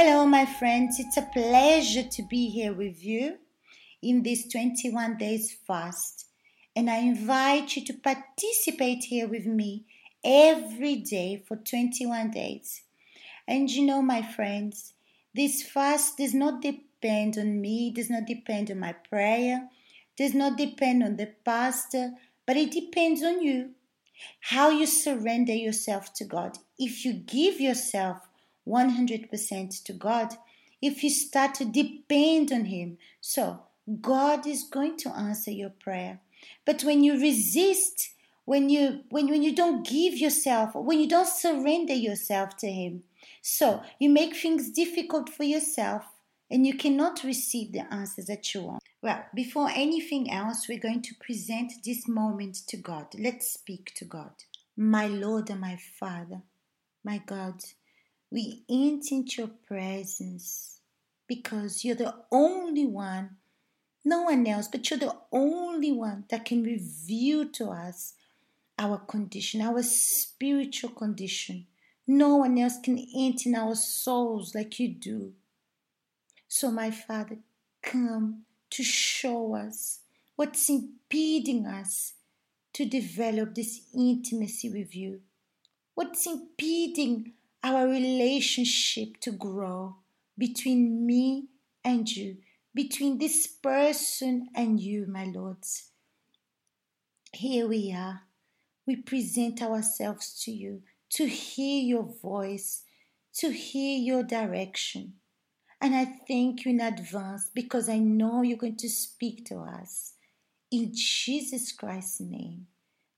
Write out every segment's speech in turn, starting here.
Hello, my friends. It's a pleasure to be here with you in this 21 days fast. And I invite you to participate here with me every day for 21 days. And you know, my friends, this fast does not depend on me, does not depend on my prayer, does not depend on the pastor, but it depends on you. How you surrender yourself to God. If you give yourself 100% to God, if you start to depend on Him, so God is going to answer your prayer. But when you resist, when you when, when you don't give yourself, when you don't surrender yourself to Him, so you make things difficult for yourself and you cannot receive the answers that you want. Well, before anything else, we're going to present this moment to God. Let's speak to God. My Lord and my Father, my God, we enter into your presence because you're the only one, no one else, but you're the only one that can reveal to us our condition, our spiritual condition. No one else can enter in our souls like you do. So, my Father, come to show us what's impeding us to develop this intimacy with you. What's impeding our relationship to grow between me and you, between this person and you, my lords. Here we are. We present ourselves to you to hear your voice, to hear your direction. And I thank you in advance because I know you're going to speak to us. In Jesus Christ's name,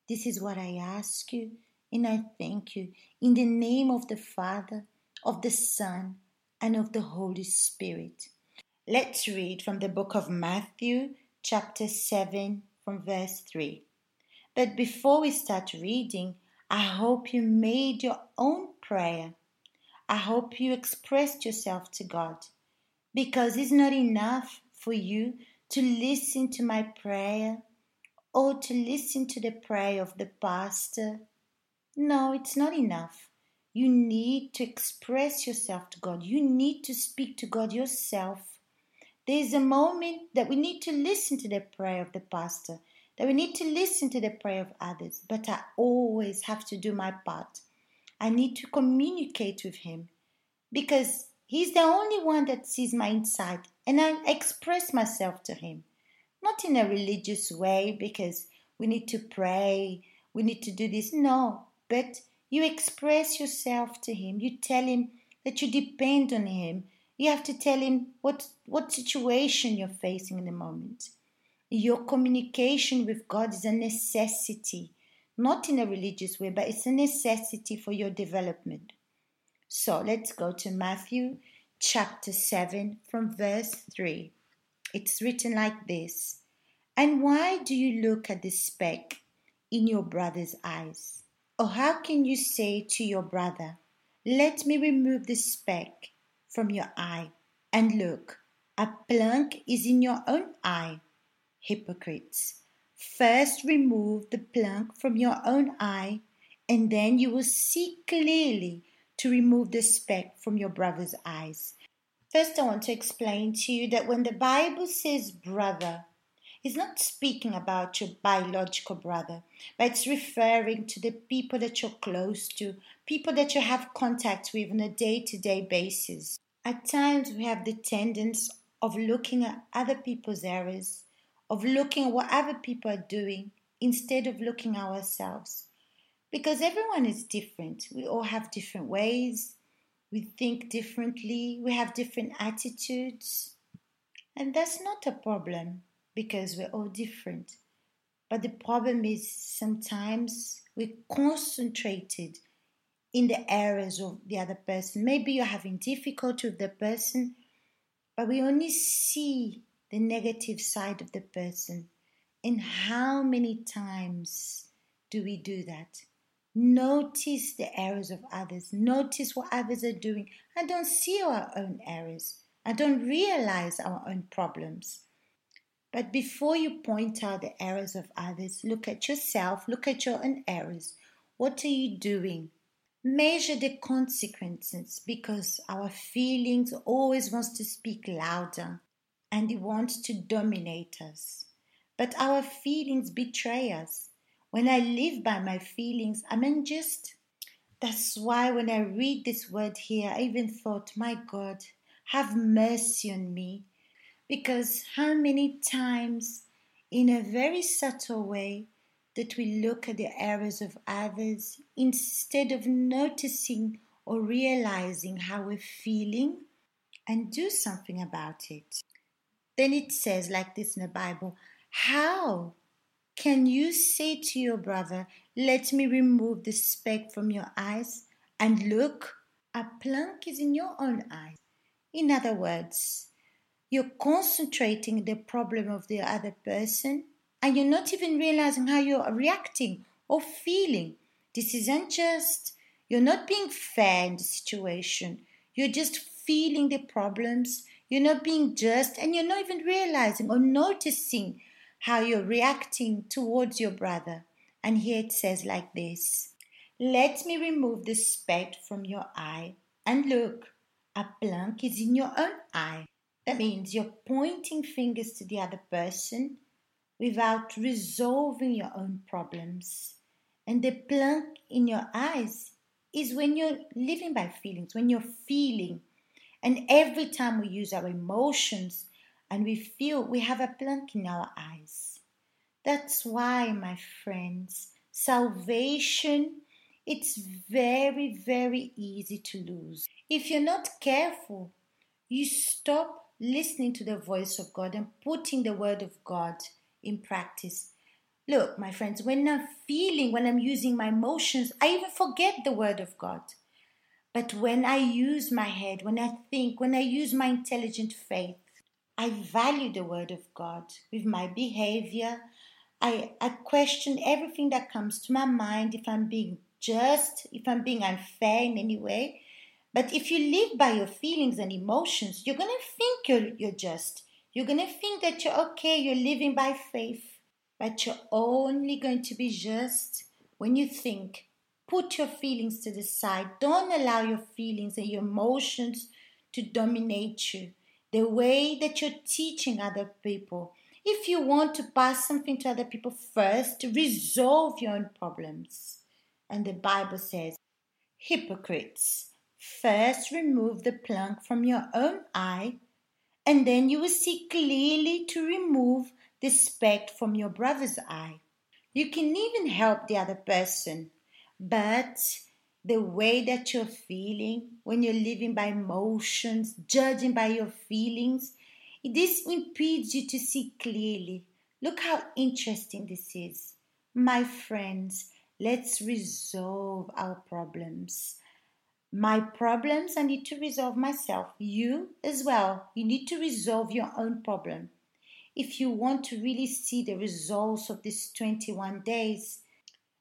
this is what I ask you and I thank you in the name of the Father, of the Son, and of the Holy Spirit. Let's read from the book of Matthew, chapter 7, from verse 3. But before we start reading, I hope you made your own prayer. I hope you expressed yourself to God because it's not enough for you to listen to my prayer or to listen to the prayer of the pastor no, it's not enough. You need to express yourself to God. You need to speak to God yourself. There's a moment that we need to listen to the prayer of the pastor, that we need to listen to the prayer of others. But I always have to do my part. I need to communicate with Him because He's the only one that sees my inside, and I express myself to Him. Not in a religious way because we need to pray, we need to do this. No, but you express yourself to him. You tell him that you depend on him. You have to tell him what, what situation you're facing in the moment. Your communication with God is a necessity, not in a religious way, but it's a necessity for your development. So let's go to Matthew chapter 7 from verse 3. It's written like this And why do you look at the speck in your brother's eyes? Or how can you say to your brother, Let me remove the speck from your eye, and look, a plank is in your own eye? Hypocrites, first remove the plank from your own eye, and then you will see clearly to remove the speck from your brother's eyes. First, I want to explain to you that when the Bible says brother, He's not speaking about your biological brother, but it's referring to the people that you're close to, people that you have contact with on a day to day basis. At times, we have the tendency of looking at other people's errors, of looking at what other people are doing, instead of looking at ourselves. Because everyone is different. We all have different ways, we think differently, we have different attitudes, and that's not a problem because we're all different. But the problem is sometimes we're concentrated in the areas of the other person. Maybe you're having difficulty with the person, but we only see the negative side of the person. And how many times do we do that? Notice the errors of others. Notice what others are doing. I don't see our own errors. I don't realize our own problems. But before you point out the errors of others, look at yourself, look at your own errors. What are you doing? measure the consequences because our feelings always wants to speak louder and it wants to dominate us. But our feelings betray us. When I live by my feelings, I'm unjust. That's why when I read this word here, I even thought, my God, have mercy on me. Because how many times, in a very subtle way, that we look at the errors of others instead of noticing or realizing how we're feeling and do something about it. Then it says, like this in the Bible, how can you say to your brother, Let me remove the speck from your eyes, and look, a plank is in your own eyes? In other words, you're concentrating the problem of the other person and you're not even realizing how you're reacting or feeling. This isn't just, you're not being fair in the situation. You're just feeling the problems. You're not being just, and you're not even realizing or noticing how you're reacting towards your brother. And here it says like this Let me remove the speck from your eye, and look, a plank is in your own eye. That means you're pointing fingers to the other person without resolving your own problems. And the plank in your eyes is when you're living by feelings, when you're feeling. And every time we use our emotions and we feel, we have a plank in our eyes. That's why, my friends, salvation it's very, very easy to lose. If you're not careful, you stop listening to the voice of God and putting the word of God in practice. Look, my friends, when I'm feeling, when I'm using my emotions, I even forget the word of God. But when I use my head, when I think, when I use my intelligent faith, I value the word of God with my behavior. I, I question everything that comes to my mind if I'm being just, if I'm being unfair in any way. But if you live by your feelings and emotions, you're going to think you're, you're just. You're going to think that you're okay, you're living by faith, but you're only going to be just when you think. Put your feelings to the side. Don't allow your feelings and your emotions to dominate you. The way that you're teaching other people. If you want to pass something to other people first, resolve your own problems. And the Bible says, hypocrites, first remove the plank from your own eye and then you will see clearly to remove the speck from your brother's eye. You can even help the other person, but the way that you're feeling, when you're living by emotions, judging by your feelings, this impedes you to see clearly. Look how interesting this is. My friends, let's resolve our problems my problems I need to resolve myself. You as well. You need to resolve your own problem. If you want to really see the results of these 21 days,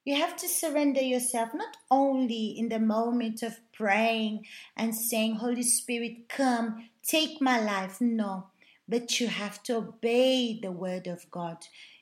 you have to surrender yourself not only in the moment of praying and saying, Holy Spirit, come, take my life. No, but you have to obey the word of God.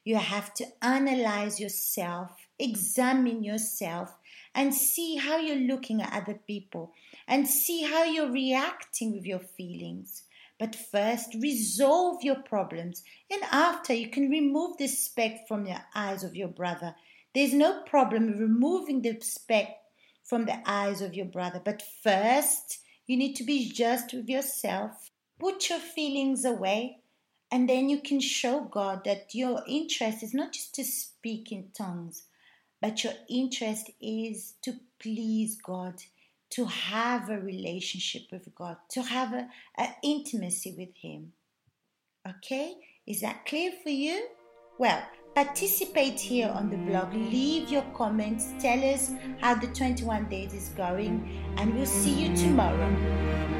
You have to analyze yourself, examine yourself, and see how you're looking at other people and see how you're reacting with your feelings. But first, resolve your problems, and after, you can remove the speck from the eyes of your brother. There's no problem removing the speck from the eyes of your brother, but first, you need to be just with yourself. Put your feelings away, and then you can show God that your interest is not just to speak in tongues, but your interest is to please God, to have a relationship with God, to have an intimacy with Him. Okay, is that clear for you? Well, participate here on the blog, leave your comments, tell us how the 21 days is going, and we'll see you tomorrow.